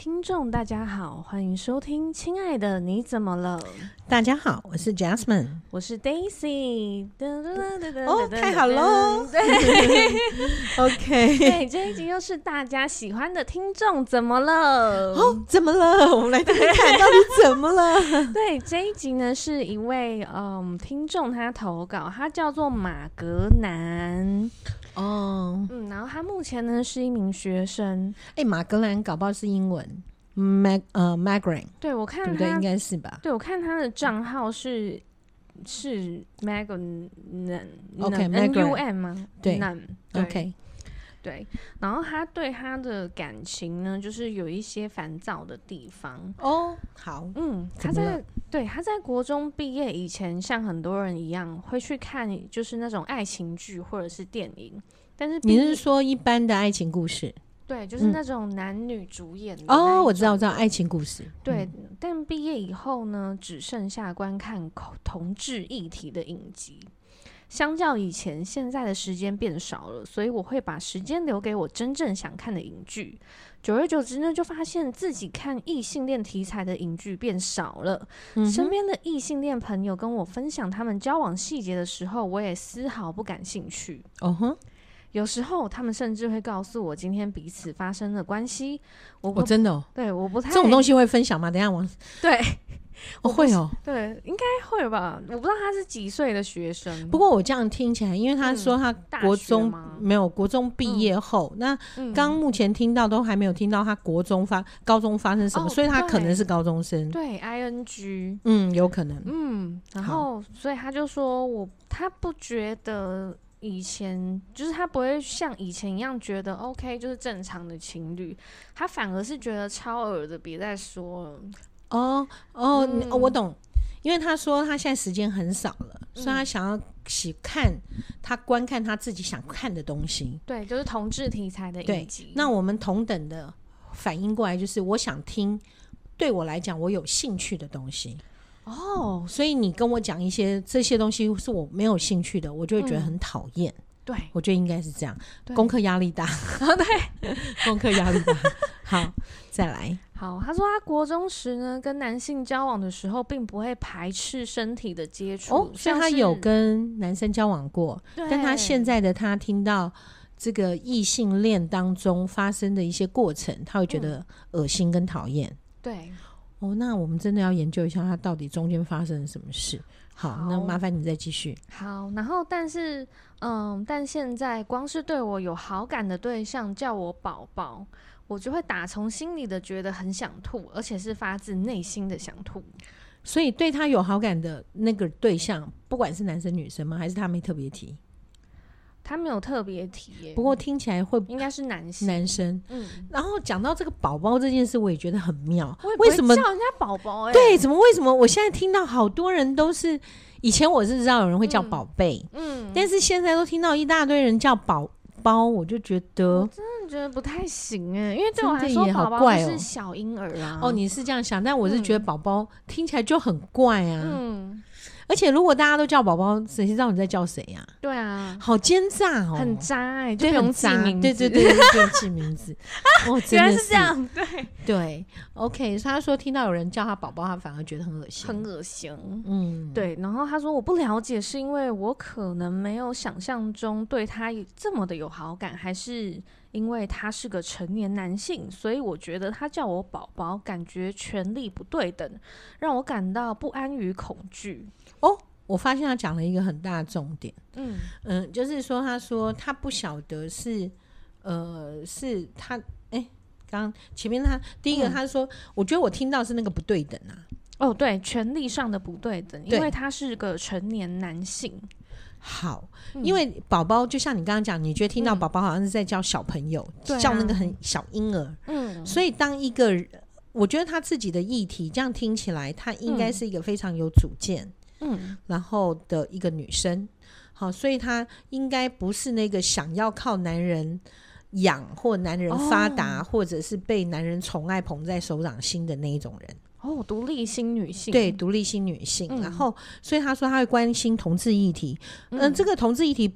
听众大家好，欢迎收听《亲爱的你怎么了》。大家好，我是 Jasmine，我是 Daisy。哦，太好喽！对，OK，对，这一集又是大家喜欢的听众怎么了？哦，怎么了？我们来看看到底怎么了？对，这一集呢是一位嗯听众他投稿，他叫做马格南。哦，嗯，然后他目前呢是一名学生。哎，马格兰搞不好是英文，Mag 呃 Magran。对，我看他，对不对？应该是吧？对，我看他的账号是是 Magran OK，N U M 吗？对，OK。对，然后他对他的感情呢，就是有一些烦躁的地方哦。好，嗯，他在对他在国中毕业以前，像很多人一样会去看，就是那种爱情剧或者是电影。但是你是说一般的爱情故事？对，就是那种男女主演的哦。我知道，我知道爱情故事。对，但毕业以后呢，只剩下观看同志议题的影集。相较以前，现在的时间变少了，所以我会把时间留给我真正想看的影剧。久而久之呢，就发现自己看异性恋题材的影剧变少了。嗯、身边的异性恋朋友跟我分享他们交往细节的时候，我也丝毫不感兴趣。哦哼，有时候他们甚至会告诉我今天彼此发生的关系。我，我真的、哦、对，我不太这种东西会分享吗？等一下我 对。我会哦，对，应该会吧。我不知道他是几岁的学生。不过我这样听起来，因为他说他国中、嗯、没有国中毕业后，嗯、那刚目前听到都还没有听到他国中发、高中发生什么，哦、所以他可能是高中生。对，I N G，嗯，有可能。嗯，然后所以他就说我他不觉得以前就是他不会像以前一样觉得 OK 就是正常的情侣，他反而是觉得超耳的，别再说了。哦哦，嗯、哦，我懂，因为他说他现在时间很少了，嗯、所以他想要喜看他观看他自己想看的东西。对，就是同志题材的影集。那我们同等的反应过来，就是我想听对我来讲我有兴趣的东西。哦，所以你跟我讲一些这些东西是我没有兴趣的，我就会觉得很讨厌。嗯、对，我觉得应该是这样，对功课压力大。对，功课压力大。好，再来。好，他说他国中时呢，跟男性交往的时候，并不会排斥身体的接触。哦，所以他有跟男生交往过，但他现在的他听到这个异性恋当中发生的一些过程，他会觉得恶心跟讨厌。对，哦，那我们真的要研究一下，他到底中间发生了什么事。好，好那麻烦你再继续。好，然后但是，嗯，但现在光是对我有好感的对象叫我宝宝。我就会打从心里的觉得很想吐，而且是发自内心的想吐。所以对他有好感的那个对象，不管是男生女生吗？还是他没特别提？他没有特别提耶。不过听起来会应该是男性。男生，嗯。然后讲到这个宝宝这件事，我也觉得很妙。为什么叫人家宝宝？对，怎么为什么？我现在听到好多人都是，以前我是知道有人会叫宝贝，嗯，嗯，但是现在都听到一大堆人叫宝。包我就觉得，真的觉得不太行哎，因为对我来说，宝宝是小婴儿啊。哦，你是这样想，但我是觉得宝宝听起来就很怪啊。嗯。而且如果大家都叫宝宝，谁知道你在叫谁呀？对啊，好奸诈哦，很渣哎，就不用记名字，对对对，不用记名字。哦，原来是这样，对对。OK，他说听到有人叫他宝宝，他反而觉得很恶心，很恶心。嗯，对。然后他说我不了解，是因为我可能没有想象中对他这么的有好感，还是因为他是个成年男性，所以我觉得他叫我宝宝，感觉权力不对等，让我感到不安与恐惧。哦，我发现他讲了一个很大的重点，嗯嗯，就是说，他说他不晓得是，呃，是他，哎、欸，刚刚前面他第一个他说，嗯、我觉得我听到是那个不对等啊，哦，对，权力上的不对等，因为他是个成年男性。好，因为宝宝就像你刚刚讲，你觉得听到宝宝好像是在叫小朋友，嗯、叫那个很小婴儿，嗯，所以当一个，我觉得他自己的议题这样听起来，他应该是一个非常有主见。嗯，然后的一个女生，好，所以她应该不是那个想要靠男人养或男人发达，哦、或者是被男人宠爱捧在手掌心的那一种人。哦，独立新女性，对，独立新女性。嗯、然后，所以他说他会关心同志议题。嗯、呃，这个同志议题，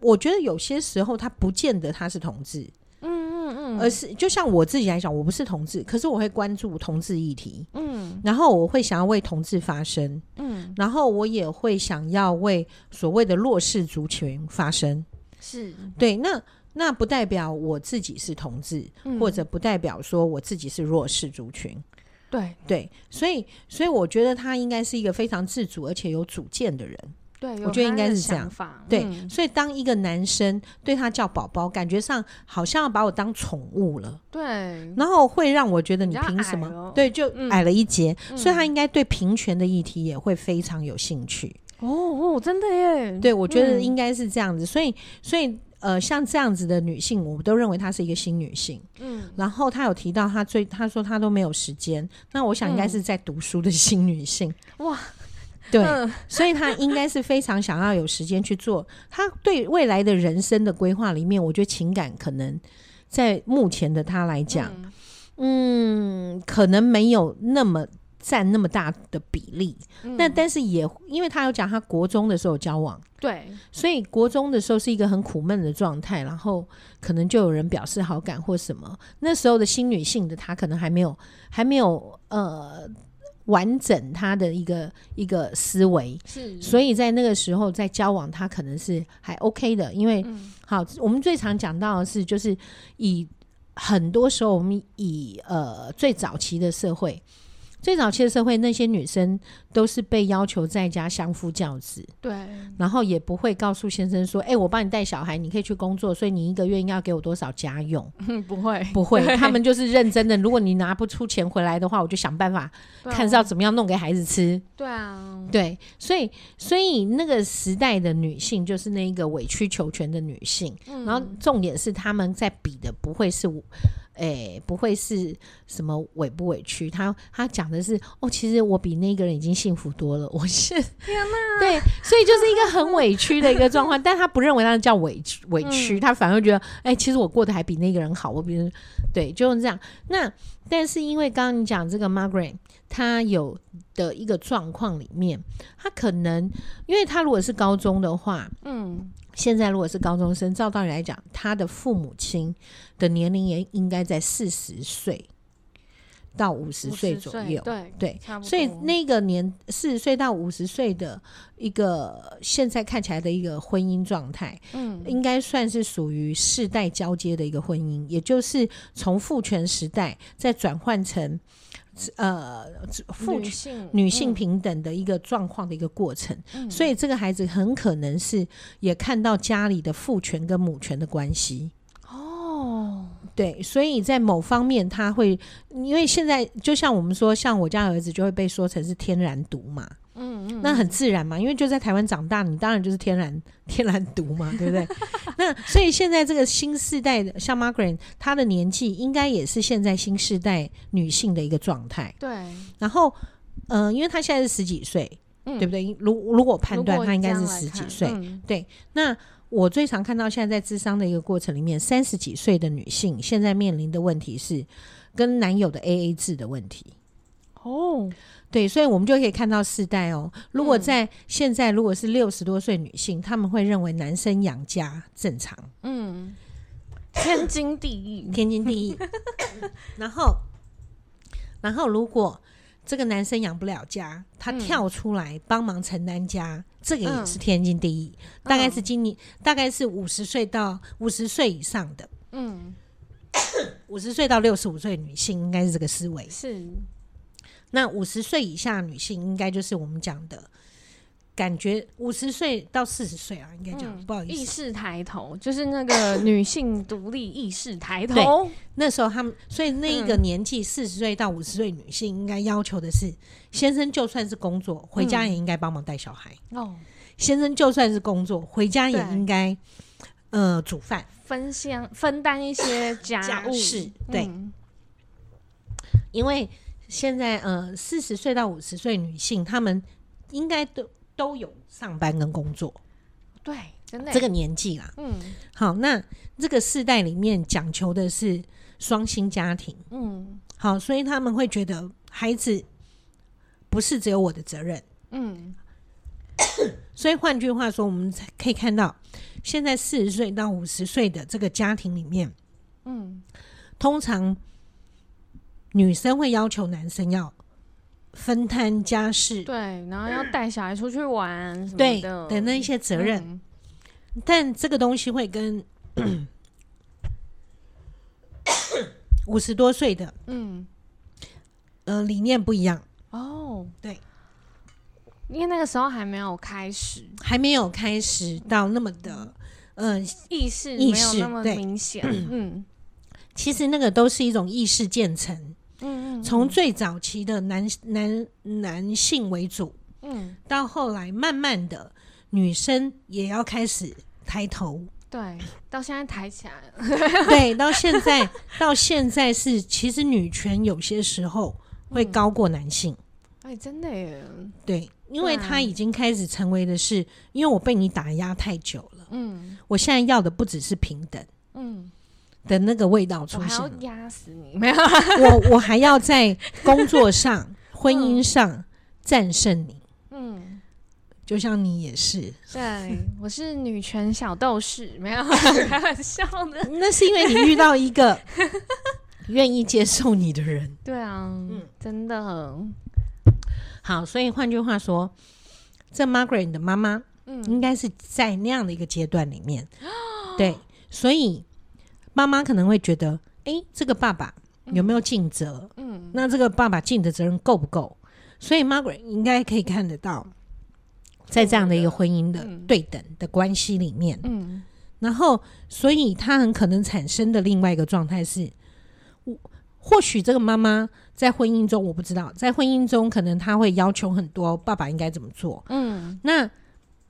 我觉得有些时候他不见得他是同志。嗯嗯嗯嗯，而是就像我自己来讲，我不是同志，可是我会关注同志议题，嗯，然后我会想要为同志发声，嗯，然后我也会想要为所谓的弱势族群发声，是。对，那那不代表我自己是同志，嗯，或者不代表说我自己是弱势族群，对对，所以所以我觉得他应该是一个非常自主而且有主见的人。对，我觉得应该是这样。嗯、对，所以当一个男生对他叫宝宝，感觉上好像要把我当宠物了。对，然后会让我觉得你凭什么？对，就矮了一截。嗯、所以他应该对平权的议题也会非常有兴趣。哦哦，真的耶！对，我觉得应该是这样子。所以，所以呃，像这样子的女性，我们都认为她是一个新女性。嗯，然后她有提到她最，她说她都没有时间。那我想应该是在读书的新女性。嗯、哇。对，所以她应该是非常想要有时间去做。她对未来的人生的规划里面，我觉得情感可能在目前的她来讲，嗯，嗯，可能没有那么占那么大的比例。那、嗯、但是也因为他有讲，他国中的时候交往，对，所以国中的时候是一个很苦闷的状态，然后可能就有人表示好感或什么。那时候的新女性的她，可能还没有，还没有呃。完整他的一个一个思维，是，所以在那个时候在交往，他可能是还 OK 的，因为、嗯、好，我们最常讲到的是，就是以很多时候我们以呃最早期的社会。最早期的社会，那些女生都是被要求在家相夫教子，对，然后也不会告诉先生说：“哎、欸，我帮你带小孩，你可以去工作，所以你一个月应该要给我多少家用？” 不会，不会，他们就是认真的。如果你拿不出钱回来的话，我就想办法看是要怎么样弄给孩子吃。对啊，对，所以，所以那个时代的女性就是那一个委曲求全的女性，嗯、然后重点是他们在比的不会是。哎、欸，不会是什么委不委屈？他他讲的是哦，其实我比那个人已经幸福多了。我是天哪，对，所以就是一个很委屈的一个状况，但他不认为那叫委屈委屈，他反而觉得哎、欸，其实我过得还比那个人好。我比如对，就是这样。那但是因为刚刚你讲这个 Margaret，他有的一个状况里面，他可能因为他如果是高中的话，嗯。现在如果是高中生，照道理来讲，他的父母亲的年龄也应该在四十岁到五十岁左右。对对，所以那个年四十岁到五十岁的一个现在看起来的一个婚姻状态，嗯，应该算是属于世代交接的一个婚姻，也就是从父权时代再转换成。呃，父女性女性平等的一个状况的一个过程，嗯，所以这个孩子很可能是也看到家里的父权跟母权的关系。哦，对，所以在某方面他会，因为现在就像我们说，像我家儿子就会被说成是天然毒嘛。嗯嗯，那很自然嘛，因为就在台湾长大，你当然就是天然 天然毒嘛，对不对？那所以现在这个新世代的，像 Margaret，她的年纪应该也是现在新世代女性的一个状态。对。然后，嗯、呃，因为她现在是十几岁，嗯、对不对？如如果判断她应该是十几岁，嗯、对。那我最常看到现在在智商的一个过程里面，三十几岁的女性现在面临的问题是跟男友的 AA 制的问题。哦。对，所以我们就可以看到世代哦。如果在现在，如果是六十多岁女性，他、嗯、们会认为男生养家正常，嗯，天经地义，天经地义。然后，然后如果这个男生养不了家，他跳出来帮忙承担家，嗯、这个也是天经地义。嗯、大概是今年，嗯、大概是五十岁到五十岁以上的，嗯，五十岁到六十五岁女性应该是这个思维，是。那五十岁以下女性应该就是我们讲的感觉，五十岁到四十岁啊，应该讲、嗯、不好意思，意识抬头，就是那个女性独立意识抬头。那时候他们，所以那一个年纪四十岁到五十岁女性应该要求的是，先生就算是工作回家也应该帮忙带小孩。哦、嗯，先生就算是工作回家也应该呃煮饭、分享、分担一些家务事。对，嗯、因为。现在呃，四十岁到五十岁女性，她们应该都都有上班跟工作，对，真的这个年纪啦。嗯，好，那这个世代里面讲求的是双薪家庭，嗯，好，所以他们会觉得孩子不是只有我的责任，嗯，所以换句话说，我们可以看到，现在四十岁到五十岁的这个家庭里面，嗯，通常女生会要求男生要分摊家事，对，然后要带小孩出去玩什么的，对的那一些责任。嗯、但这个东西会跟 五十多岁的，嗯，呃，理念不一样。哦。对，因为那个时候还没有开始，还没有开始到那么的，呃，意识没有那么明显。嗯，其实那个都是一种意识渐层。从最早期的男男男性为主，嗯，到后来慢慢的女生也要开始抬头，对，到现在抬起来。了，对，到现在到现在是其实女权有些时候会高过男性，哎，真的耶，对，因为他已经开始成为的是，因为我被你打压太久了，嗯，我现在要的不只是平等，嗯。的那个味道出现，我压死你！没有，我我还要在工作上、婚姻上战胜你。嗯，就像你也是，对，我是女权小斗士，没有 开玩笑的。那是因为你遇到一个 愿意接受你的人。对啊，嗯，真的好。所以换句话说，这 Margaret 的妈妈，嗯，应该是在那样的一个阶段里面，对，所以。妈妈可能会觉得，哎、欸，这个爸爸有没有尽责？嗯，那这个爸爸尽的责任够不够？所以 Margaret 应该可以看得到，在这样的一个婚姻的对等的关系里面，嗯，然后，所以他很可能产生的另外一个状态是，我或许这个妈妈在婚姻中，我不知道，在婚姻中可能他会要求很多，爸爸应该怎么做？嗯，那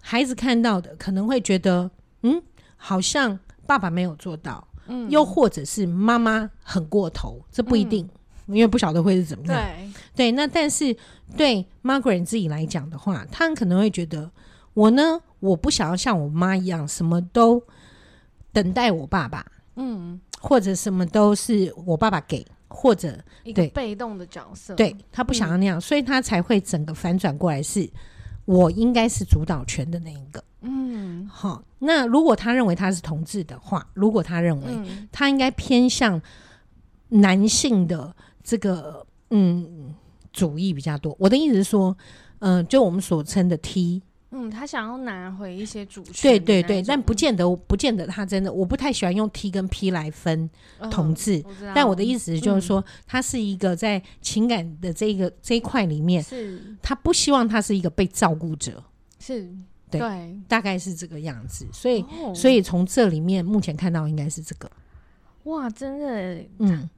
孩子看到的可能会觉得，嗯，好像爸爸没有做到。嗯，又或者是妈妈很过头，这不一定，嗯、因为不晓得会是怎么样。对对，那但是对 Margaret 自己来讲的话，她很可能会觉得，我呢，我不想要像我妈一样，什么都等待我爸爸，嗯，或者什么都是我爸爸给，或者一个被动的角色。对，他不想要那样，嗯、所以他才会整个反转过来，是我应该是主导权的那一个。嗯，好。那如果他认为他是同志的话，如果他认为他应该偏向男性的这个嗯主义比较多，我的意思是说，嗯、呃，就我们所称的 T，嗯，他想要拿回一些主权，对对对，但不见得，不见得他真的，我不太喜欢用 T 跟 P 来分同志，哦、但我的意思就是说，他、嗯、是一个在情感的这个这一块里面，是。他不希望他是一个被照顾者，是。对，对大概是这个样子，所以，哦、所以从这里面目前看到应该是这个。哇，真的，嗯，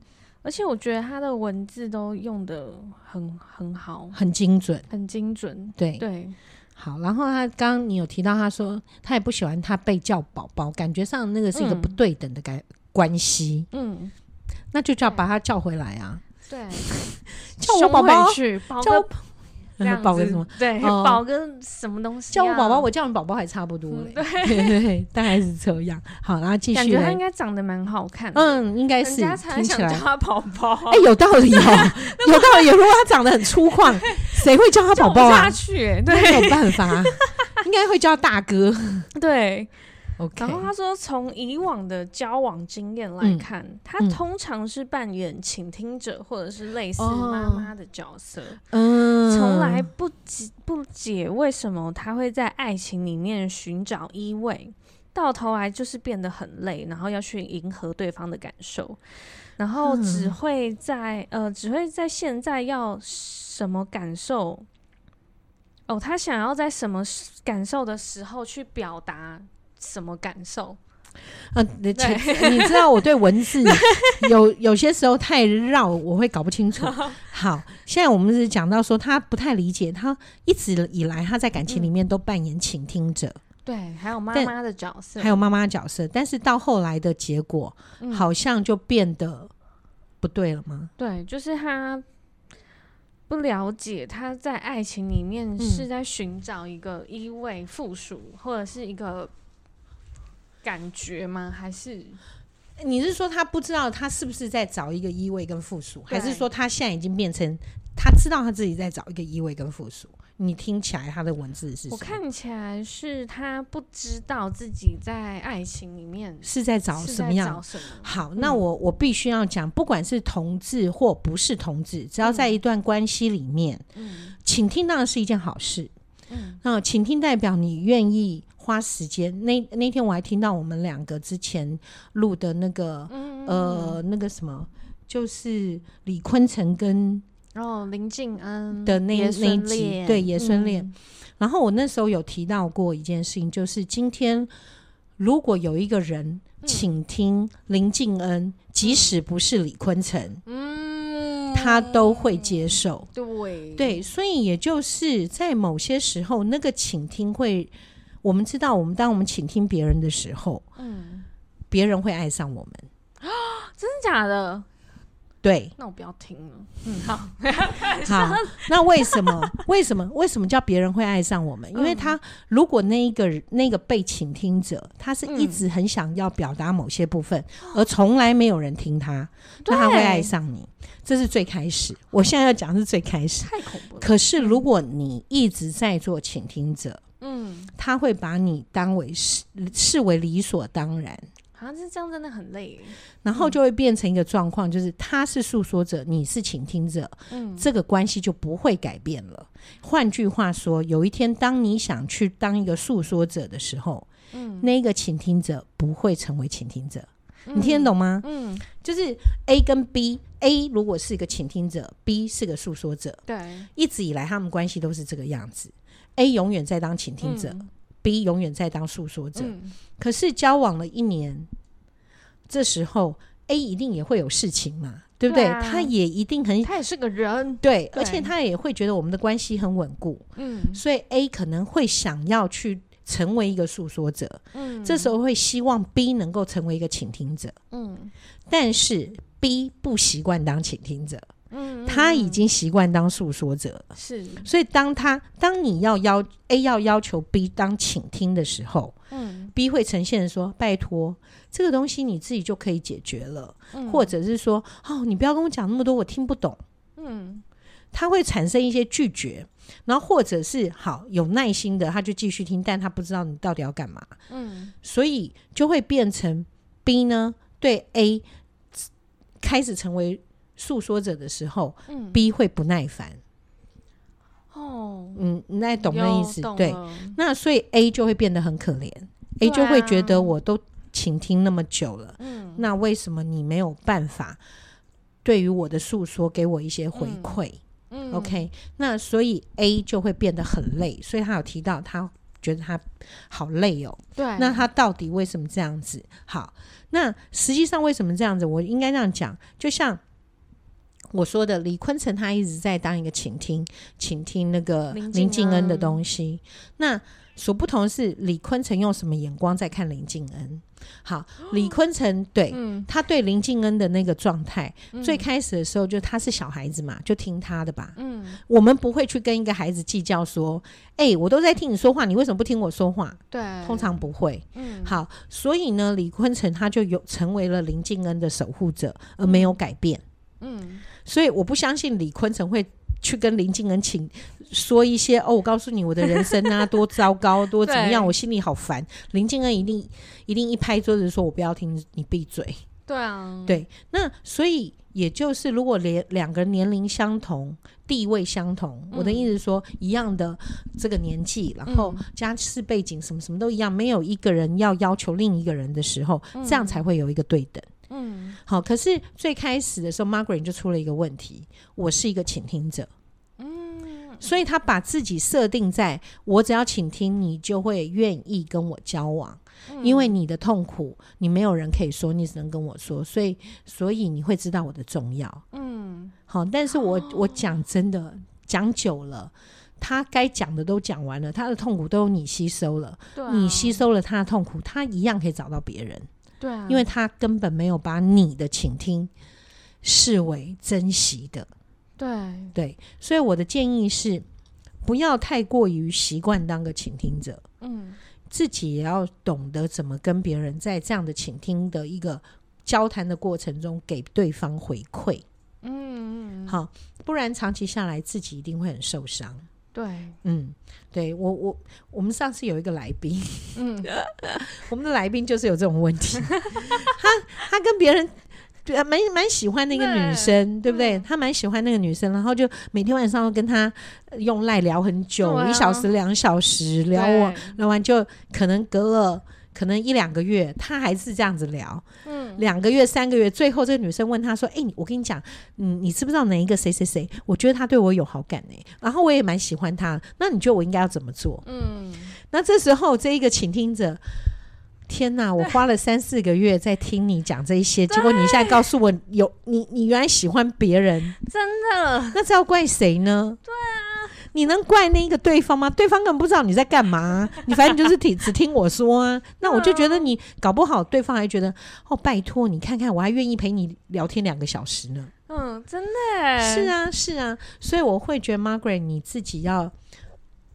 而且我觉得他的文字都用的很很好，很精准，很精准。对对，好。然后他刚刚你有提到，他说他也不喜欢他被叫宝宝，感觉上那个是一个不对等的感关系。嗯，那就叫把他叫回来啊。对，叫我宝宝去，叫。这样宝跟什么？对，保个什么东西？叫我宝宝，我叫你宝宝还差不多。对 对，大概是这样。好，然后继续。感觉他应该长得蛮好看。嗯，应该是。人家才想叫他宝宝。哎，有道理哦，有道理。如果他长得很粗犷，谁会叫他宝宝啊？对，没有办法，应该会叫大哥。对。然后他说，从以往的交往经验来看，嗯、他通常是扮演倾听者或者是类似妈妈的角色，嗯，从来不解不解为什么他会在爱情里面寻找依偎，到头来就是变得很累，然后要去迎合对方的感受，然后只会在、嗯、呃只会在现在要什么感受，哦，他想要在什么感受的时候去表达。什么感受？啊，你知道我对文字 有有些时候太绕，我会搞不清楚。好，现在我们是讲到说他不太理解，他一直以来他在感情里面都扮演倾听者，对，还有妈妈的角色，还有妈妈的角色，但是到后来的结果好像就变得不对了吗？对，就是他不了解他在爱情里面是在寻找一个依偎、附属，或者是一个。感觉吗？还是你是说他不知道他是不是在找一个依偎跟附属，还是说他现在已经变成他知道他自己在找一个依偎跟附属？你听起来他的文字是？我看起来是他不知道自己在爱情里面是在找什么样？什么好，嗯、那我我必须要讲，不管是同志或不是同志，只要在一段关系里面，嗯，倾听当然是一件好事。嗯，那请听代表你愿意花时间。那那天我还听到我们两个之前录的那个，嗯、呃，那个什么，就是李坤城跟。哦，林静恩的那那一集，对爷孙恋。然后我那时候有提到过一件事情，就是今天如果有一个人请听林静恩，嗯、即使不是李坤城，嗯，他都会接受。对对，所以也就是在某些时候，那个倾听会，我们知道，我们当我们倾听别人的时候，嗯，别人会爱上我们啊？真的假的？对，那我不要听了。嗯，好，好。那为什么？为什么？为什么叫别人会爱上我们？因为他如果那一个那个被倾听者，他是一直很想要表达某些部分，嗯、而从来没有人听他，那他会爱上你。这是最开始。我现在要讲的是最开始，太恐怖了。可是如果你一直在做倾听者，嗯，他会把你当为视视为理所当然。好像是这样，真的很累。然后就会变成一个状况，就是他是诉说者，你是倾听者，嗯，这个关系就不会改变了。换句话说，有一天当你想去当一个诉说者的时候，嗯，那个倾听者不会成为倾听者。你听得懂吗？嗯，就是 A 跟 B，A 如果是一个倾听者，B 是个诉说者，对，一直以来他们关系都是这个样子。A 永远在当倾听者。B 永远在当诉说者，嗯、可是交往了一年，这时候 A 一定也会有事情嘛，对不对？他也一定很，他也是个人，对，对而且他也会觉得我们的关系很稳固，嗯，所以 A 可能会想要去成为一个诉说者，嗯，这时候会希望 B 能够成为一个倾听者，嗯，但是 B 不习惯当倾听者。他已经习惯当诉说者了，是，所以当他当你要要 A 要要求 B 当倾听的时候，嗯，B 会呈现说：“拜托，这个东西你自己就可以解决了，嗯、或者是说，哦，你不要跟我讲那么多，我听不懂。”嗯，他会产生一些拒绝，然后或者是好有耐心的，他就继续听，但他不知道你到底要干嘛，嗯，所以就会变成 B 呢对 A 开始成为。诉说着的时候，嗯，B 会不耐烦。哦，嗯，你那懂那意思？对，那所以 A 就会变得很可怜。A 就会觉得我都倾听那么久了，嗯，那为什么你没有办法对于我的诉说给我一些回馈？嗯，OK，那所以 A 就会变得很累。所以他有提到，他觉得他好累哦。对，那他到底为什么这样子？好，那实际上为什么这样子？我应该这样讲，就像。我说的李坤城，他一直在当一个倾听，倾听那个林静恩的东西。那所不同是，李坤城用什么眼光在看林静恩？好，李坤城对、嗯、他对林静恩的那个状态，嗯、最开始的时候就他是小孩子嘛，就听他的吧。嗯，我们不会去跟一个孩子计较说，哎、欸，我都在听你说话，你为什么不听我说话？对，通常不会。嗯，好，所以呢，李坤城他就有成为了林静恩的守护者，而没有改变。嗯。嗯所以我不相信李坤城会去跟林靖恩请说一些哦，我告诉你我的人生啊多糟糕多怎么样，我心里好烦。林靖恩一定一定一拍桌子说：“我不要听，你闭嘴。”对啊，对。那所以也就是，如果连两个人年龄相同、地位相同，嗯、我的意思是说一样的这个年纪，然后家世背景什么什么都一样，没有一个人要要求另一个人的时候，嗯、这样才会有一个对等。嗯，好。可是最开始的时候，Margaret 就出了一个问题：我是一个倾听者，嗯，所以他把自己设定在我只要倾听，你就会愿意跟我交往，嗯、因为你的痛苦你没有人可以说，你只能跟我说，所以所以你会知道我的重要，嗯，好。但是我我讲真的讲久了，他该讲的都讲完了，他的痛苦都有你吸收了，啊、你吸收了他的痛苦，他一样可以找到别人。对啊，因为他根本没有把你的倾听视为珍惜的，对。对，所以我的建议是，不要太过于习惯当个倾听者，嗯，自己也要懂得怎么跟别人在这样的倾听的一个交谈的过程中给对方回馈，嗯嗯，好，不然长期下来自己一定会很受伤。对，嗯，对我我我们上次有一个来宾，嗯，我们的来宾就是有这种问题，他他跟别人对蛮蛮喜欢那个女生，对，对不对？他蛮喜欢那个女生，然后就每天晚上都跟他用赖聊很久，啊、一小时两小时聊完，聊完就可能隔了。可能一两个月，他还是这样子聊，嗯，两个月、三个月，最后这个女生问他说：“哎、欸，我跟你讲，嗯，你知不知道哪一个谁谁谁？我觉得他对我有好感呢、欸，然后我也蛮喜欢他。那你觉得我应该要怎么做？”嗯，那这时候这一个倾听者，天呐，我花了三四个月在听你讲这一些，结果你现在告诉我有你，你原来喜欢别人，真的？那这要怪谁呢？对啊。你能怪那个对方吗？对方根本不知道你在干嘛，你反正就是听只听我说啊。那我就觉得你搞不好，对方还觉得哦，拜托你看看，我还愿意陪你聊天两个小时呢。嗯，真的是啊，是啊。所以我会觉得 Margaret 你自己要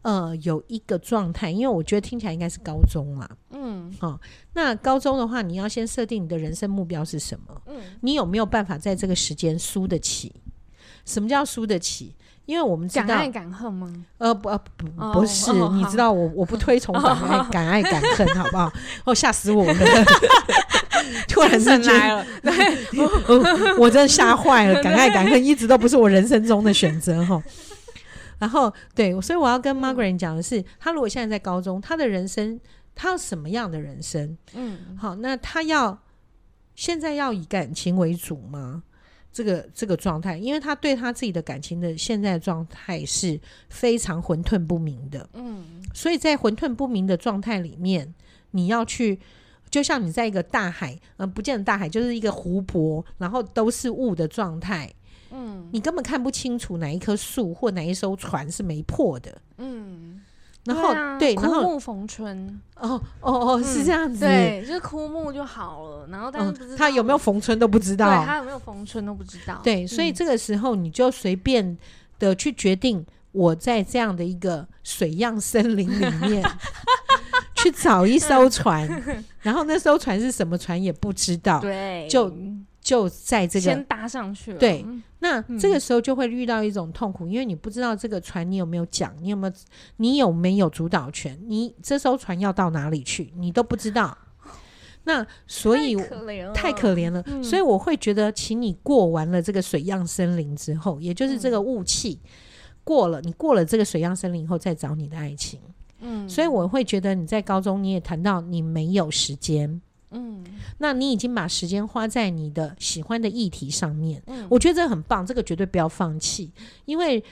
呃有一个状态，因为我觉得听起来应该是高中啦。嗯，好、哦，那高中的话，你要先设定你的人生目标是什么？嗯，你有没有办法在这个时间输得起？什么叫输得起？因为我们知道敢爱敢恨吗？呃不呃不不是，哦、你知道我我不推崇 敢爱、哦、敢爱敢恨，好不好？哦吓死我了！突然之间来了，我，我真的吓坏了。敢爱敢恨一直都不是我人生中的选择哈。然后对，所以我要跟 Margaret 讲的是，他如果现在在高中，他的人生他要什么样的人生？嗯，好，那他要现在要以感情为主吗？这个这个状态，因为他对他自己的感情的现在的状态是非常混沌不明的，嗯，所以在混沌不明的状态里面，你要去，就像你在一个大海，嗯、呃，不见得大海，就是一个湖泊，然后都是雾的状态，嗯，你根本看不清楚哪一棵树或哪一艘船是没破的，嗯。然后对，枯木逢春哦哦哦，是这样子，对，就是枯木就好了。然后但是不知道他有没有逢春都不知道，对，他有没有逢春都不知道。对，所以这个时候你就随便的去决定，我在这样的一个水漾森林里面 去找一艘船，然后那艘船是什么船也不知道，对，就。就在这个先搭上去了，对，那这个时候就会遇到一种痛苦，嗯、因为你不知道这个船你有没有桨，你有没有你有没有主导权，你这艘船要到哪里去，你都不知道。那所以太可怜了，所以我会觉得，请你过完了这个水漾森林之后，也就是这个雾气过了，你过了这个水漾森林以后，再找你的爱情。嗯，所以我会觉得你在高中你也谈到你没有时间。嗯，那你已经把时间花在你的喜欢的议题上面，嗯，我觉得这很棒，这个绝对不要放弃，因为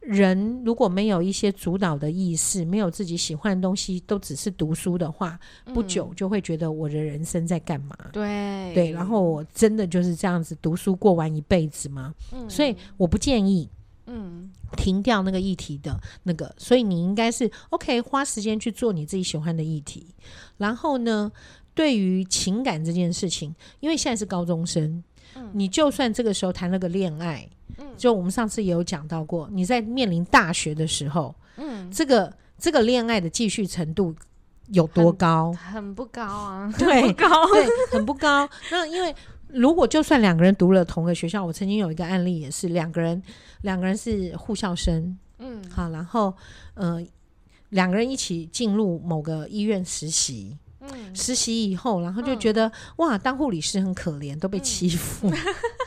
人如果没有一些主导的意识，没有自己喜欢的东西，都只是读书的话，不久就会觉得我的人生在干嘛？对。对，然后我真的就是这样子读书过完一辈子吗？嗯，所以我不建议，嗯，停掉那个议题的那个，所以你应该是 OK，花时间去做你自己喜欢的议题，然后呢，对于情感这件事情，因为现在是高中生，嗯、你就算这个时候谈了个恋爱，嗯、就我们上次也有讲到过，你在面临大学的时候，嗯、这个这个恋爱的继续程度有多高？很，很不高啊，对，很不高，对，很不高。那因为如果就算两个人读了同个学校，我曾经有一个案例也是两个人，两个人是护校生，嗯，好，然后呃，两个人一起进入某个医院实习。嗯、实习以后，然后就觉得、嗯、哇，当护理师很可怜，都被欺负。嗯、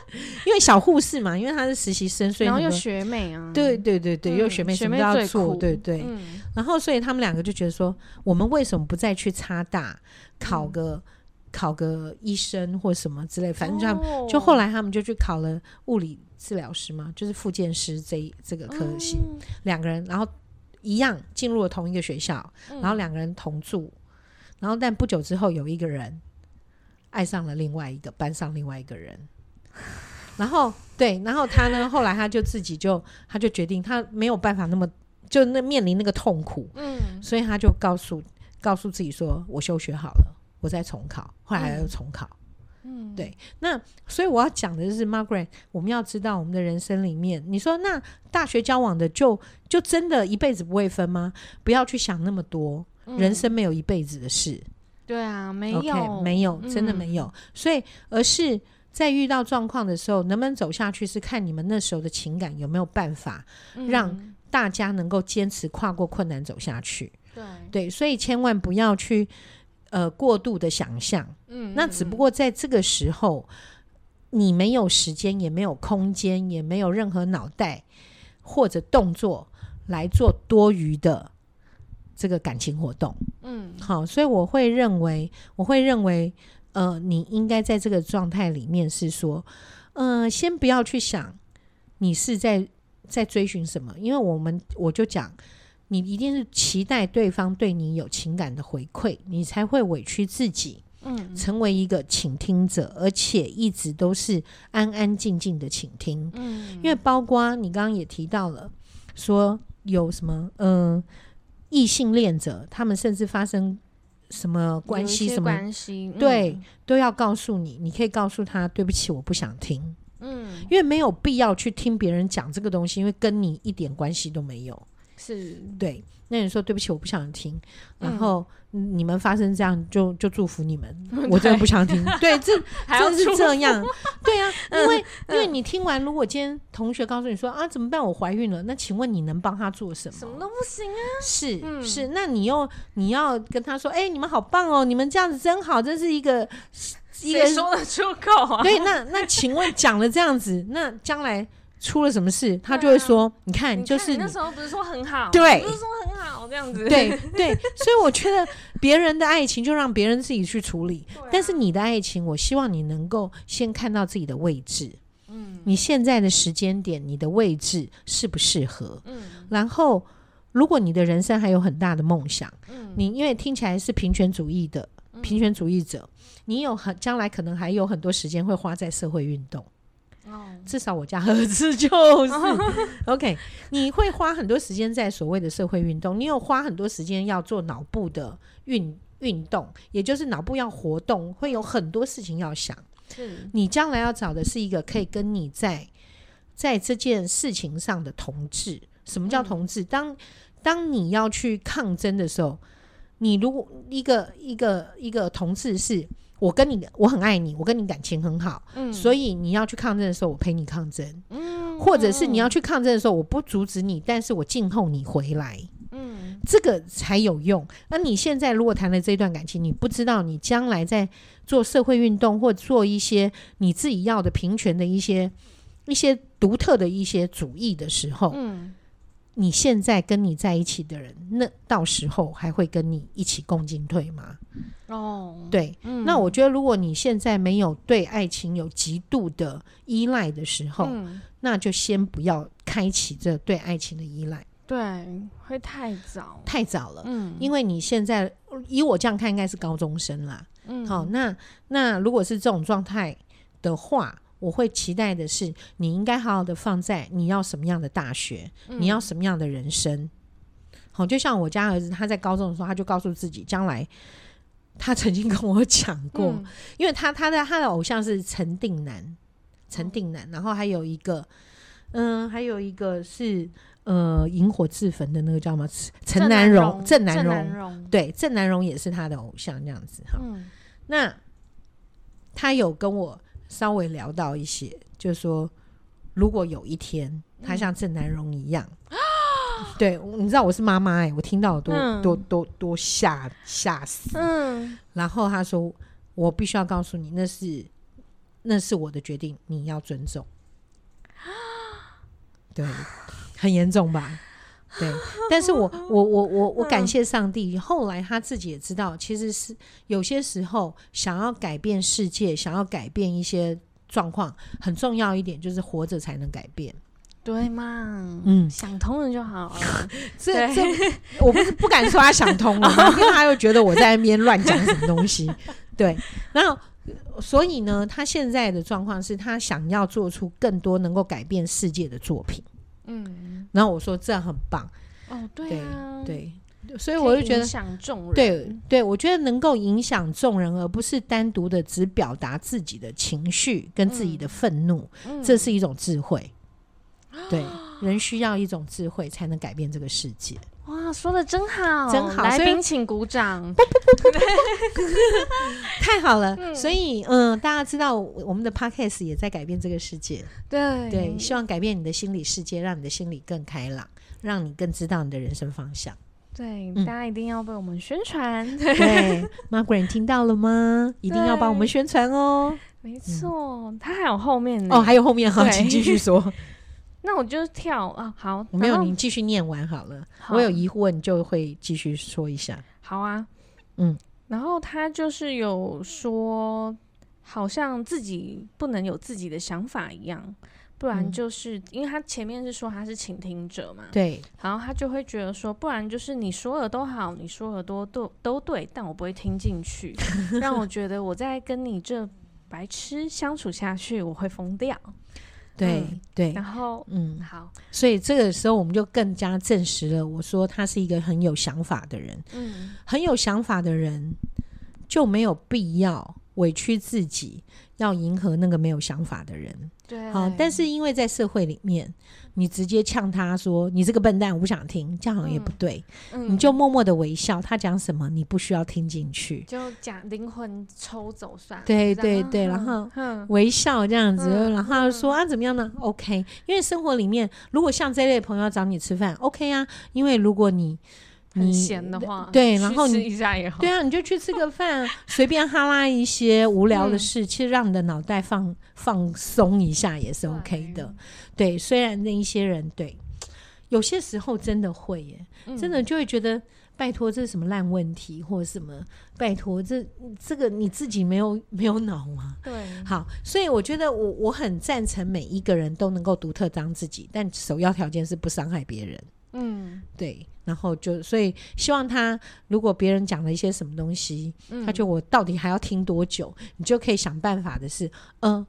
因为小护士嘛，因为她是实习生，所以然后又学妹啊，对对对对，又、嗯、学妹什么都要做，对对。嗯、然后所以他们两个就觉得说，我们为什么不再去插大考个、嗯、考个医生或什么之类？反正就、哦、就后来他们就去考了物理治疗师嘛，就是复健师这一这个科系。两、嗯、个人，然后一样进入了同一个学校，然后两个人同住。然后，但不久之后，有一个人爱上了另外一个班上另外一个人。然后，对，然后他呢，后来他就自己就，他就决定，他没有办法那么就那面临那个痛苦，嗯，所以他就告诉告诉自己说：“我休学好了，我再重考。”后来又重考，嗯，对。那所以我要讲的就是，Margaret，我们要知道我们的人生里面，你说那大学交往的就就真的一辈子不会分吗？不要去想那么多。人生没有一辈子的事，嗯，对啊，没有，okay, 没有，真的没有。嗯，所以，而是在遇到状况的时候，能不能走下去，是看你们那时候的情感有没有办法让大家能够坚持跨过困难走下去。对。对，所以千万不要去呃过度的想象。嗯，那只不过在这个时候，你没有时间，也没有空间，也没有任何脑袋或者动作来做多余的这个感情活动。嗯，好，所以我会认为，我会认为，呃，你应该在这个状态里面是说，呃，先不要去想你是在在追寻什么，因为我们我就讲。你一定是期待对方对你有情感的回馈，你才会委屈自己，嗯，成为一个倾听者，而且一直都是安安静静的倾听，嗯，因为包括你刚刚也提到了，说有什么，嗯，异性恋者，他们甚至发生什么关系，什么关系，对，都要告诉你，你可以告诉他，对不起，我不想听，嗯，因为没有必要去听别人讲这个东西，因为跟你一点关系都没有。是。对，那你说对不起，我不想听。然后你们发生这样，就就祝福你们。我真的不想听。对，这 真是这样。对啊，因为因为你听完，如果今天同学告诉你说啊，怎么办？我怀孕了。那请问你能帮他做什么？什么都不行啊。是是，那你又你要跟他说，哎，你们好棒哦，你们这样子真好，这是一个一个说得出口啊。对，那那请问讲了这样子，那将来。出了什么事，他就会说：“啊、你看，就是那时候不是说很好，对，不是说很好这样子。对”对对，所以我觉得别人的爱情就让别人自己去处理，啊、但是你的爱情，我希望你能够先看到自己的位置。嗯，你现在的时间点，你的位置适不适合？嗯，然后如果你的人生还有很大的梦想，嗯，你因为听起来是平权主义的平权主义者，你有很将来可能还有很多时间会花在社会运动。至少我家儿子就是 OK。你会花很多时间在所谓的社会运动，你有花很多时间要做脑部的运运动，也就是脑部要活动，会有很多事情要想。你将来要找的是一个可以跟你在在这件事情上的同志。什么叫同志？当当你要去抗争的时候，你如果一个一个一个同志是。我跟你，我很爱你，我跟你感情很好，嗯，所以你要去抗争的时候，我陪你抗争，嗯，或者是你要去抗争的时候，我不阻止你，但是我静候你回来，嗯，这个才有用。那你现在如果谈了这段感情，你不知道你将来在做社会运动或做一些你自己要的平权的一些一些独特的一些主义的时候，嗯。你现在跟你在一起的人，那到时候还会跟你一起共进退吗？哦，对，嗯、那我觉得如果你现在没有对爱情有极度的依赖的时候，嗯、那就先不要开启这对爱情的依赖。对，会太早，太早了。嗯，因为你现在以我这样看，应该是高中生啦。嗯，好，那那如果是这种状态的话。我会期待的是，你应该好好的放在你要什么样的大学，嗯、你要什么样的人生。好，就像我家儿子，他在高中的时候，他就告诉自己，将来他曾经跟我讲过，嗯、因为他他的他的偶像是陈定南，陈定南，然后还有一个，嗯、呃，还有一个是呃引火自焚的那个叫什么？陈南荣，郑南荣，对，郑南荣也是他的偶像，这样子哈。嗯、那他有跟我。稍微聊到一些，就是说，如果有一天他像郑南荣一样，嗯、对，你知道我是妈妈哎，我听到多、嗯、多多多吓吓死。嗯，然后他说，我必须要告诉你，那是那是我的决定，你要尊重。对，很严重吧？对，但是我 我我我我感谢上帝。后来他自己也知道，其实是有些时候想要改变世界，想要改变一些状况，很重要一点就是活着才能改变，对嘛？嗯，想通了就好了。这这我不是不敢说他想通了，因为他又觉得我在那边乱讲什么东西。对，然后所以呢，他现在的状况是他想要做出更多能够改变世界的作品。嗯，然后我说这样很棒。哦，对啊，对，对，所以我就觉得影响众人，对对，我觉得能够影响众人，而不是单独的只表达自己的情绪跟自己的愤怒，嗯、这是一种智慧。嗯、对，人需要一种智慧才能改变这个世界。哇，说的真好，真好，来宾请鼓掌，太好了。嗯、所以，嗯，大家知道我们的 podcast 也在改变这个世界，对对，希望改变你的心理世界，让你的心理更开朗，让你更知道你的人生方向。对，大家一定要被我们宣传。嗯、对，Margaret 听到了吗？一定要帮我们宣传哦。没错，他还有后面哦，还有后面，哈，请继续说。那我就跳啊，好，没有，你继续念完好了。好我有疑问，你就会继续说一下。好啊，嗯，然后他就是有说，好像自己不能有自己的想法一样。不然就是，嗯、因为他前面是说他是倾听者嘛，对，然后他就会觉得说，不然就是你说的都好，你说的都都都对，但我不会听进去，让我觉得我在跟你这白痴相处下去，我会疯掉。对、嗯、对，然后嗯，好，所以这个时候我们就更加证实了，我说他是一个很有想法的人，嗯，很有想法的人就没有必要委屈自己，要迎合那个没有想法的人。对，好，但是因为在社会里面，你直接呛他说你这个笨蛋，我不想听，这样好像也不对。嗯，你就默默的微笑，他讲什么你不需要听进去，就讲灵魂抽走算了。对对对，然后微笑这样子，然后说啊怎么样呢？OK，因为生活里面如果像这类朋友找你吃饭，OK 啊，因为如果你。你闲的话，对，然后你吃一下也好，对啊，你就去吃个饭，随便哈拉一些无聊的事，嗯、其实让你的脑袋放放松一下也是 OK 的。对，对，虽然那一些人对，有些时候真的会耶，嗯、真的就会觉得拜托这是什么烂问题，或者什么拜托这这个你自己没有没有脑吗？对，好，所以我觉得我我很赞成每一个人都能够独特当自己，但首要条件是不伤害别人。嗯，对。然后就，所以希望他，如果别人讲了一些什么东西，嗯、他就我到底还要听多久？你就可以想办法的是，嗯、呃，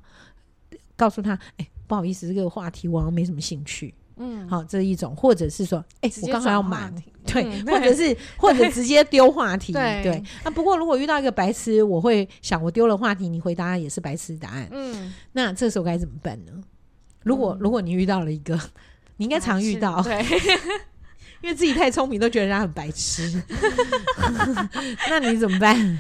告诉他，哎，不好意思，这个话题我好像没什么兴趣。嗯，好，这是一种，或者是说，哎，我刚好要忙，对，嗯、或者是或者直接丢话题，对，对。那不过如果遇到一个白痴，我会想，我丢了话题，你回答也是白痴答案。嗯，那这时候该怎么办呢？如果、嗯、如果你遇到了一个，你应该常遇到，对。因为自己太聪明，都觉得人家很白痴，那你怎么办？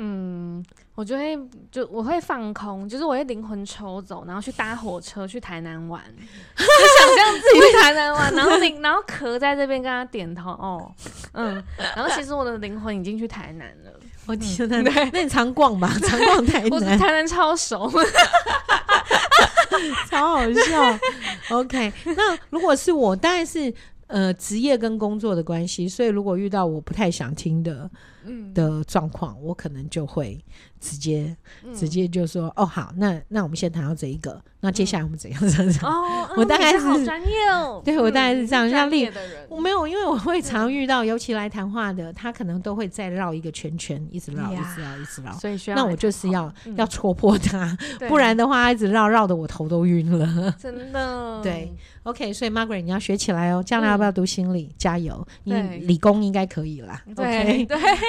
嗯，我就会就我会放空，就是我会灵魂抽走，然后去搭火车去台南玩，就想象自己去台南玩，然后灵然后壳在这边跟他点头哦，嗯，然后其实我的灵魂已经去台南了。我天哪，那你常逛吧，常逛台南，我台南超熟，超好笑。OK，那如果是我，当然是。呃，职业跟工作的关系，所以如果遇到我不太想听的，嗯，的状况，我可能就会直接、嗯、直接就说，哦，好，那那我们先谈到这一个。那接下来我们怎样？怎样？哦，我大概是好专业哦。对，我大概是这样。像例，我没有，因为我会常遇到，尤其来谈话的，他可能都会再绕一个圈圈，一直绕，一直绕，一直绕。所以需要。那我就是要要戳破他，不然的话，一直绕绕的我头都晕了。真的。对，OK，所以 Margaret 你要学起来哦。将来要不要读心理？加油，你理工应该可以啦。对。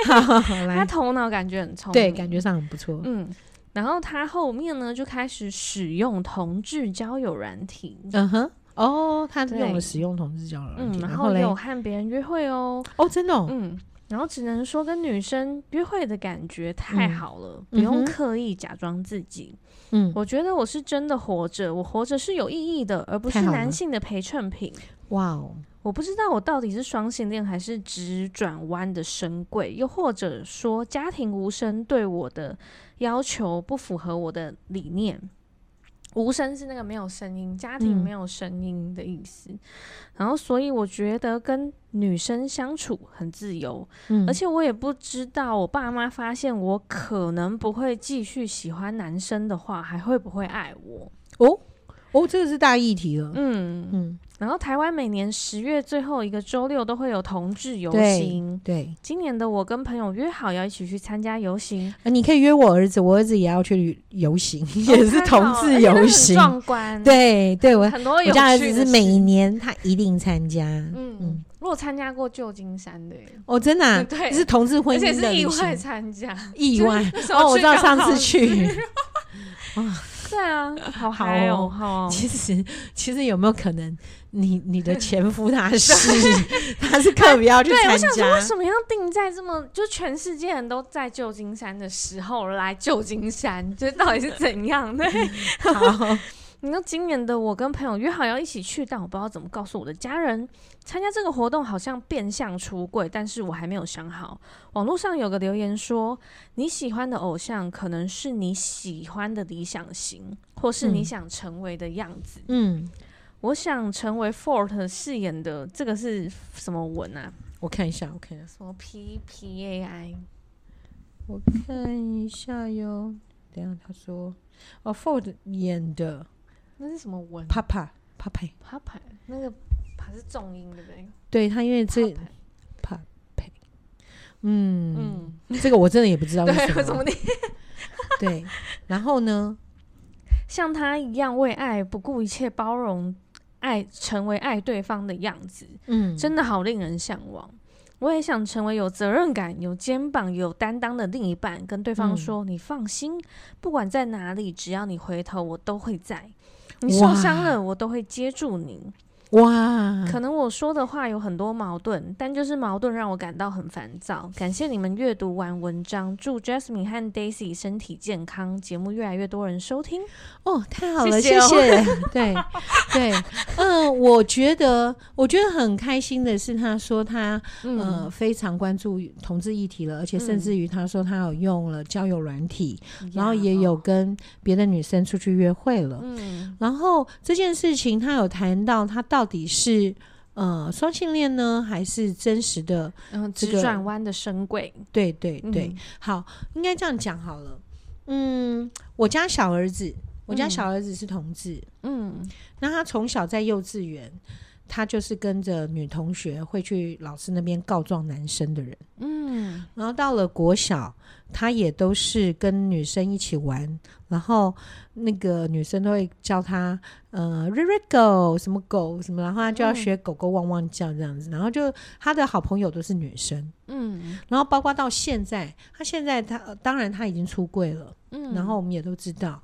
好，来。他头脑感觉很聪明，对，感觉上很不错。嗯。然后他后面呢，就开始使用同志交友软体。嗯哼，哦，他用了使用同志交友软体，嗯，然后有和别人约会哦。哦，真的，哦，嗯，然后只能说跟女生约会的感觉太好了，不用刻意假装自己。嗯，我觉得我是真的活着，我活着是有意义的，而不是男性的陪衬品。哇哦，我不知道我到底是双性恋还是直转弯的深柜，又或者说家庭无声对我的要求不符合我的理念。无声是那个没有声音，家庭没有声音的意思。嗯、然后，所以我觉得跟女生相处很自由，嗯、而且我也不知道我爸妈发现我可能不会继续喜欢男生的话，还会不会爱我？哦哦，这个是大议题了。嗯嗯。嗯然后台湾每年十月最后一个周六都会有同志游行。对，对今年的我跟朋友约好要一起去参加游行。啊，你可以约我儿子，我儿子也要去游行，也是同志游行，壮观。对对，我很多有我家儿子是每年他一定参加。嗯如果参加过旧金山的，哦，真的、啊，对，是同志婚姻的，而且是意外参加，意外。哦，我知道上次去。对啊，好 嗨哦，好。其实其实有没有可能你，你你的前夫他是 他是特别要去参加？对，我想说，为什么要定在这么就全世界人都在旧金山的时候来旧金山？这到底是怎样？对，好。你说今年的我跟朋友约好要一起去，但我不知道怎么告诉我的家人。参加这个活动好像变相出柜，但是我还没有想好。网络上有个留言说，你喜欢的偶像可能是你喜欢的理想型，或是你想成为的样子。嗯，我想成为 Ford 饰演的这个是什么文啊？我看一下，我看一下，什么 P P A I？我看一下哟。等下他说，哦，Ford 演的。那是什么文？帕帕帕佩帕佩，那个帕是重音，对不对？对，他因为这帕佩，嗯嗯，这个我真的也不知道 为什么。怎么的？对，然后呢？像他一样为爱不顾一切包容爱，成为爱对方的样子，嗯，真的好令人向往。我也想成为有责任感、有肩膀、有担当的另一半，跟对方说：“你放心，不管在哪里，只要你回头，我都会在。”你受伤了，我都会接住你。哇，可能我说的话有很多矛盾，但就是矛盾让我感到很烦躁。感谢你们阅读完文章，祝 Jasmine 和 Daisy 身体健康，节目越来越多人收听。哦，太好了，谢谢。谢谢 对对，嗯、呃，我觉得我觉得很开心的是，他说他呃非常关注同志议题了，而且甚至于他说他有用了交友软体，嗯、然后也有跟别的女生出去约会了。嗯，然后这件事情他有谈到他到。到底是呃双性恋呢，还是真实的直转弯的深柜？对对对，嗯、好，应该这样讲好了。嗯，我家小儿子，我家小儿子是同志。嗯，那他从小在幼稚园，他就是跟着女同学会去老师那边告状男生的人。嗯，然后到了国小。他也都是跟女生一起玩，然后那个女生都会叫他呃瑞瑞狗什么狗什么，然后他就要学狗狗汪汪叫这样子，然后就他的好朋友都是女生，嗯，然后包括到现在，他现在他当然他已经出柜了，嗯，然后我们也都知道，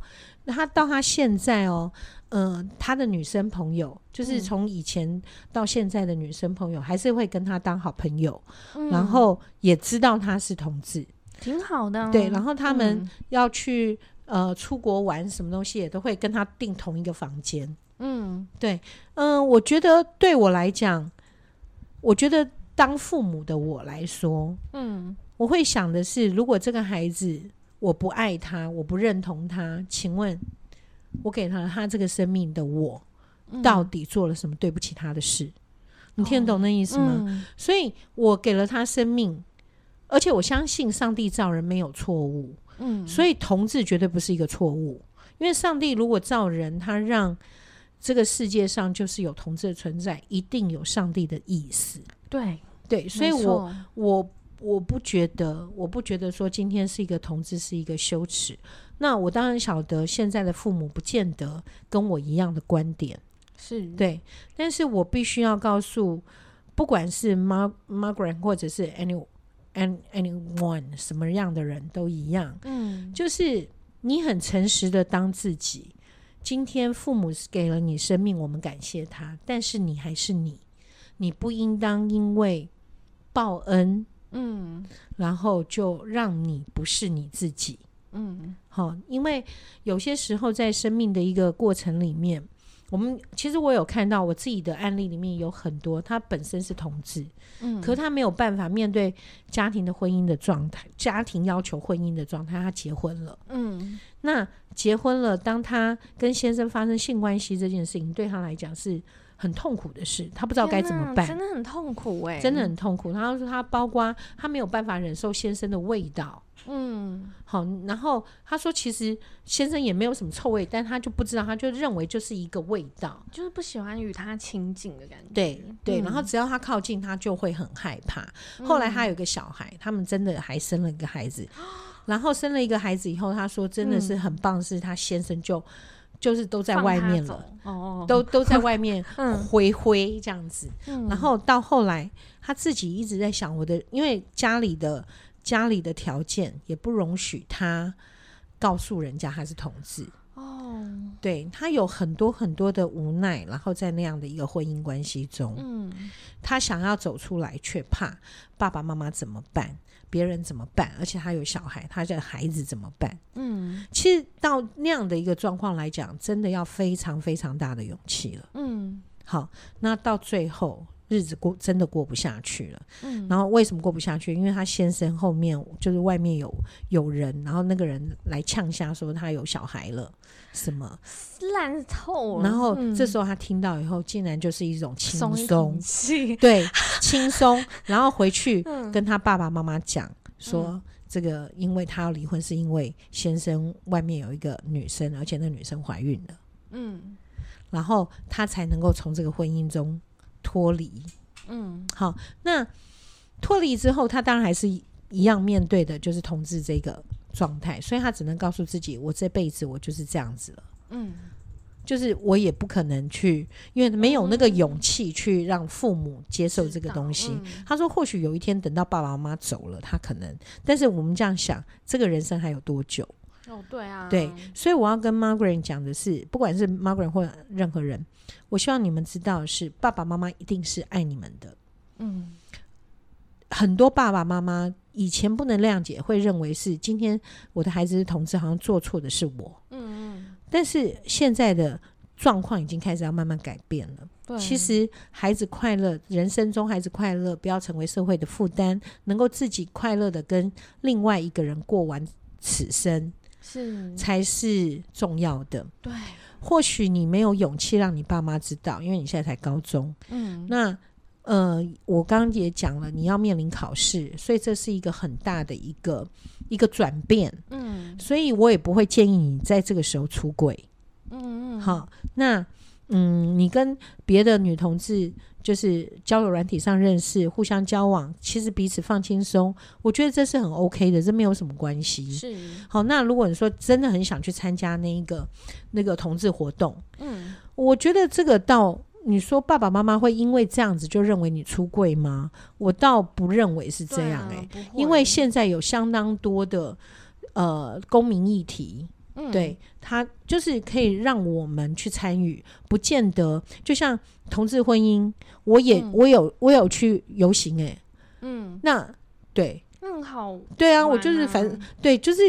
那他到他现在哦，呃，他的女生朋友就是从以前到现在的女生朋友还是会跟他当好朋友，然后也知道他是同志。挺好的，对。然后他们要去、嗯、呃出国玩，什么东西也都会跟他订同一个房间。嗯，对，嗯、呃，我觉得对我来讲，我觉得当父母的我来说，嗯，我会想的是，如果这个孩子我不爱他，我不认同他，请问，我给他他这个生命的我，到底做了什么对不起他的事？嗯、你听得懂那意思吗？哦嗯、所以我给了他生命。而且我相信上帝造人没有错误，嗯，所以同志绝对不是一个错误，因为上帝如果造人，他让这个世界上就是有同志的存在，一定有上帝的意思。对对，所以我我我不觉得，我不觉得说今天是一个同志是一个羞耻。那我当然晓得现在的父母不见得跟我一样的观点，是对，但是我必须要告诉，不管是 Mar Margaret 或者是 Anyone。And anyone 什么样的人都一样，嗯，就是你很诚实的当自己。今天父母给了你生命，我们感谢他，但是你还是你，你不应当因为报恩，嗯，然后就让你不是你自己，嗯，好，因为有些时候在生命的一个过程里面。我们其实我有看到我自己的案例里面有很多，他本身是同志，嗯，可他没有办法面对家庭的婚姻的状态，家庭要求婚姻的状态，他结婚了，嗯，那结婚了，当他跟先生发生性关系这件事情，对他来讲是很痛苦的事，他不知道该怎么办，真的很痛苦哎、欸，真的很痛苦。然后说他包括他没有办法忍受先生的味道。嗯，好，然后他说，其实先生也没有什么臭味，但他就不知道，他就认为就是一个味道，就是不喜欢与他亲近的感觉。对对，然后只要他靠近，他就会很害怕。嗯、后来他有一个小孩，他们真的还生了一个孩子，然后生了一个孩子以后，他说真的是很棒，是他先生就就是都在外面了，哦，都都在外面 挥挥这样子。嗯、然后到后来，他自己一直在想，我的因为家里的。家里的条件也不容许他告诉人家他是同志哦，对，他有很多很多的无奈，然后在那样的一个婚姻关系中，嗯，他想要走出来，却怕爸爸妈妈怎么办，别人怎么办，而且他有小孩，他的孩子怎么办？嗯，其实到那样的一个状况来讲，真的要非常非常大的勇气了。嗯，好，那到最后。日子过真的过不下去了，嗯，然后为什么过不下去？因为他先生后面就是外面有有人，然后那个人来呛下说他有小孩了，什么烂透了。然后这时候他听到以后，竟然就是一种轻松，松 对，轻松。然后回去 跟他爸爸妈妈讲说，嗯、这个因为他要离婚，是因为先生外面有一个女生，而且那女生怀孕了，嗯，然后他才能够从这个婚姻中。脱离，嗯，好，那脱离之后，他当然还是一样面对的，就是同志这个状态，所以他只能告诉自己，我这辈子我就是这样子了，嗯，就是我也不可能去，因为没有那个勇气去让父母接受这个东西。嗯、他说，或许有一天等到爸爸妈妈走了，他可能，但是我们这样想，这个人生还有多久？哦，对啊，对，所以我要跟 Margaret 讲的是，不管是 Margaret 或任何人，我希望你们知道的是，爸爸妈妈一定是爱你们的。嗯，很多爸爸妈妈以前不能谅解，会认为是今天我的孩子是同志，好像做错的是我。嗯嗯，但是现在的状况已经开始要慢慢改变了。对，其实孩子快乐，人生中孩子快乐，不要成为社会的负担，能够自己快乐的跟另外一个人过完此生。是才是重要的。对，或许你没有勇气让你爸妈知道，因为你现在才高中。嗯，那呃，我刚刚也讲了，你要面临考试，所以这是一个很大的一个一个转变。嗯，所以我也不会建议你在这个时候出轨。嗯嗯，好，那嗯，你跟别的女同志。就是交友软体上认识，互相交往，其实彼此放轻松，我觉得这是很 OK 的，这没有什么关系。是好，那如果你说真的很想去参加那一个那个同志活动，嗯，我觉得这个到你说爸爸妈妈会因为这样子就认为你出柜吗？我倒不认为是这样哎、欸，因为现在有相当多的呃公民议题。嗯、对他就是可以让我们去参与，不见得就像同志婚姻，我也、嗯、我有我有去游行哎、欸，嗯，那对，嗯好，对啊，我就是反正对，就是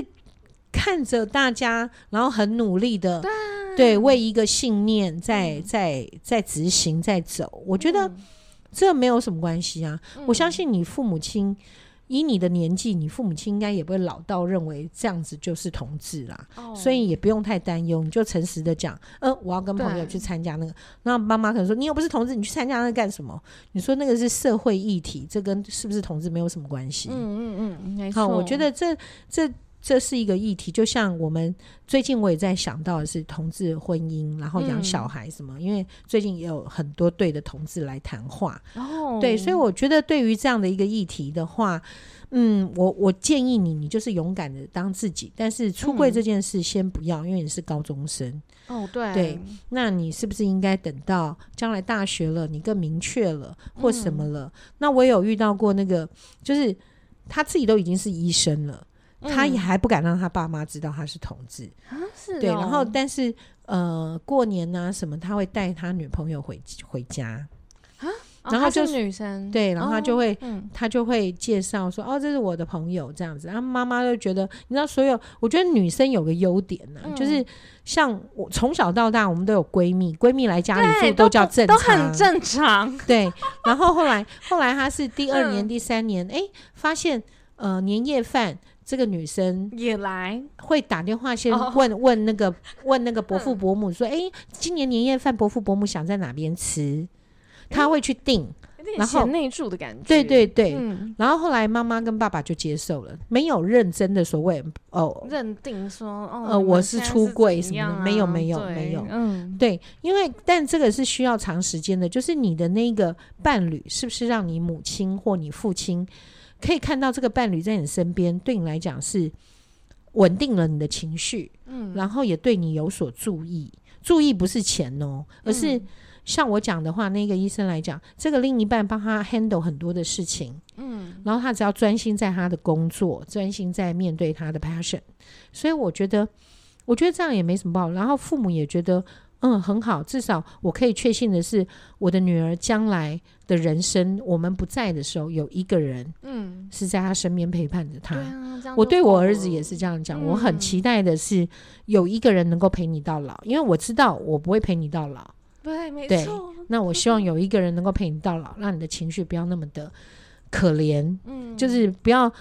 看着大家，然后很努力的，对，对为一个信念在在在执行在走，我觉得这没有什么关系啊，嗯、我相信你父母亲。以你的年纪，你父母亲应该也不会老到认为这样子就是同志啦，哦、所以也不用太担忧，你就诚实的讲，呃，我要跟朋友去参加那个，那妈妈可能说，你又不是同志，你去参加那个干什么？你说那个是社会议题，这跟是不是同志没有什么关系。嗯嗯嗯，没错。好，我觉得这这。这是一个议题，就像我们最近我也在想到的是同志婚姻，然后养小孩什么，嗯、因为最近也有很多对的同志来谈话。哦，对，所以我觉得对于这样的一个议题的话，嗯，我我建议你，你就是勇敢的当自己，但是出柜这件事先不要，嗯、因为你是高中生。哦，对，对，那你是不是应该等到将来大学了，你更明确了或什么了？嗯、那我有遇到过那个，就是他自己都已经是医生了。他也还不敢让他爸妈知道他是同志，啊，是。哦，对，然后但是呃，过年啊什么，他会带他女朋友回回家啊，然后就是女生，对，然后他就会，哦嗯、他就会介绍说，哦，这是我的朋友这样子，然后妈妈就觉得，你知道，所有我觉得女生有个优点呢、啊，嗯、就是像我从小到大，我们都有闺蜜，闺蜜来家里住都叫正常，都很正常，对，然后后来后来他是第二 年、嗯、第三年，哎，发现呃年夜饭。这个女生也来，会打电话先问问那个 问那个伯父伯母说：“哎，今年年夜饭伯父伯母想在哪边吃？”他会去订，然后贤内助的感觉。对对对，然后后来妈妈跟爸爸就接受了，没有认真的所谓哦，认定说哦，呃，我是出柜什么的，没有没有没有，嗯，对，因为但这个是需要长时间的，就是你的那个伴侣是不是让你母亲或你父亲。可以看到这个伴侣在你身边，对你来讲是稳定了你的情绪，嗯，然后也对你有所注意。注意不是钱哦，而是像我讲的话，那个医生来讲，这个另一半帮他 handle 很多的事情，嗯，然后他只要专心在他的工作，专心在面对他的 passion。所以我觉得，我觉得这样也没什么不好。然后父母也觉得，嗯，很好，至少我可以确信的是，我的女儿将来的人生，我们不在的时候，有一个人，嗯，是在她身边陪伴着她。对啊，我对我儿子也是这样讲，嗯，我很期待的是有一个人能够陪你到老，因为我知道我不会陪你到老。对，没错。那我希望有一个人能够陪你到老，让你的情绪不要那么的可怜。嗯，就是不要。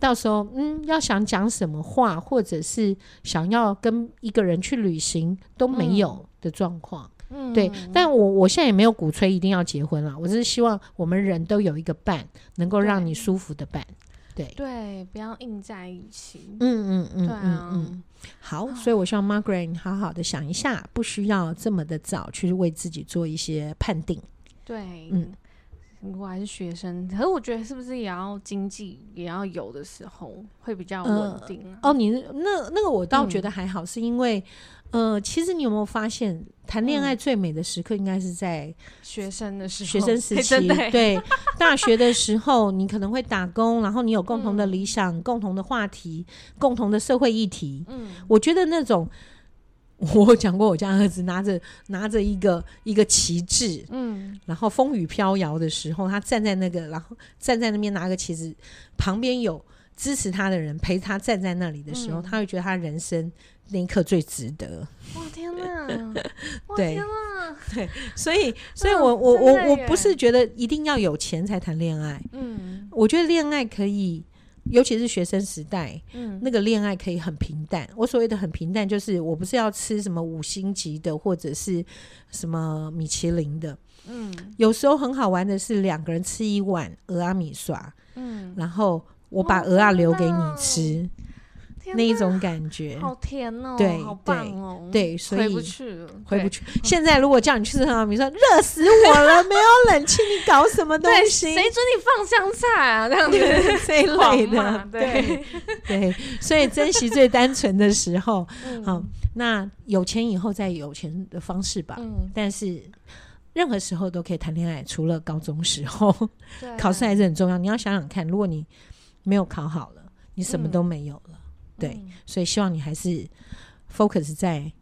到时候，嗯，要想讲什么话，或者是想要跟一个人去旅行都没有的状况，嗯，对。但我我现在也没有鼓吹一定要结婚了，我只是希望我们人都有一个伴，能够让你舒服的伴，对对，不要硬在一起。嗯嗯嗯，对啊，嗯，好，所以我希望 Margaret 好好的想一下，不需要这么的早去为自己做一些判定。对，嗯。我还是学生，可是我觉得是不是也要经济也要有的时候会比较稳定，啊？呃、哦，你那那个我倒觉得还好，嗯、是因为呃，其实你有没有发现，谈恋爱最美的时刻应该是在学生的时候，学生时期，对，大学的时候你可能会打工，然后你有共同的理想、嗯、共同的话题、共同的社会议题。嗯，我觉得那种。我讲过，我家儿子拿着拿着一个一个旗帜，嗯，然后风雨飘摇的时候，他站在那个，然后站在那边拿个旗子，旁边有支持他的人陪他站在那里的时候，嗯、他会觉得他人生那一刻最值得。哇天哪！对，天哪！对，所以，所以我我我我不是觉得一定要有钱才谈恋爱，嗯，我觉得恋爱可以。尤其是学生时代，嗯，那个恋爱可以很平淡。我所谓的很平淡，就是我不是要吃什么五星级的，或者是什么米其林的，嗯，有时候很好玩的是两个人吃一碗鹅阿米刷，嗯，然后我把鹅阿留给你吃。那一种感觉，好甜哦，对，好棒哦，对，所以回不去了，回不去。现在如果叫你去吃蚵仔米说，热死我了，没有冷气，你搞什么东西？谁准你放香菜啊？这样子 这一类的，对 对。所以珍惜最单纯的时候，好，那有钱以后再有钱的方式吧。嗯，但是任何时候都可以谈恋爱，除了高中时候，考试还是很重要。你要想想看，如果你没有考好了，你什么都没有了。对，所以希望你还是 focus 在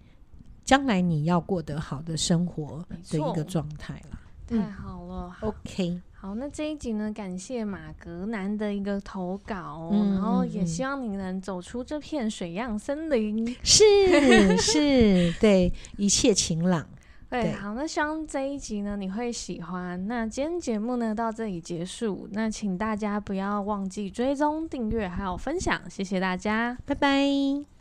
将来你要过得好的生活的一个状态啦。太好了，嗯，OK，好，那这一集呢，感谢马格南的一个投稿，嗯，然后也希望你能走出这片水漾森林。是是，对，一切晴朗。对，好，那希望这一集呢，你会喜欢。那今天节目呢，到这里结束，那请大家不要忘记追踪、订阅还有分享，谢谢大家，拜拜。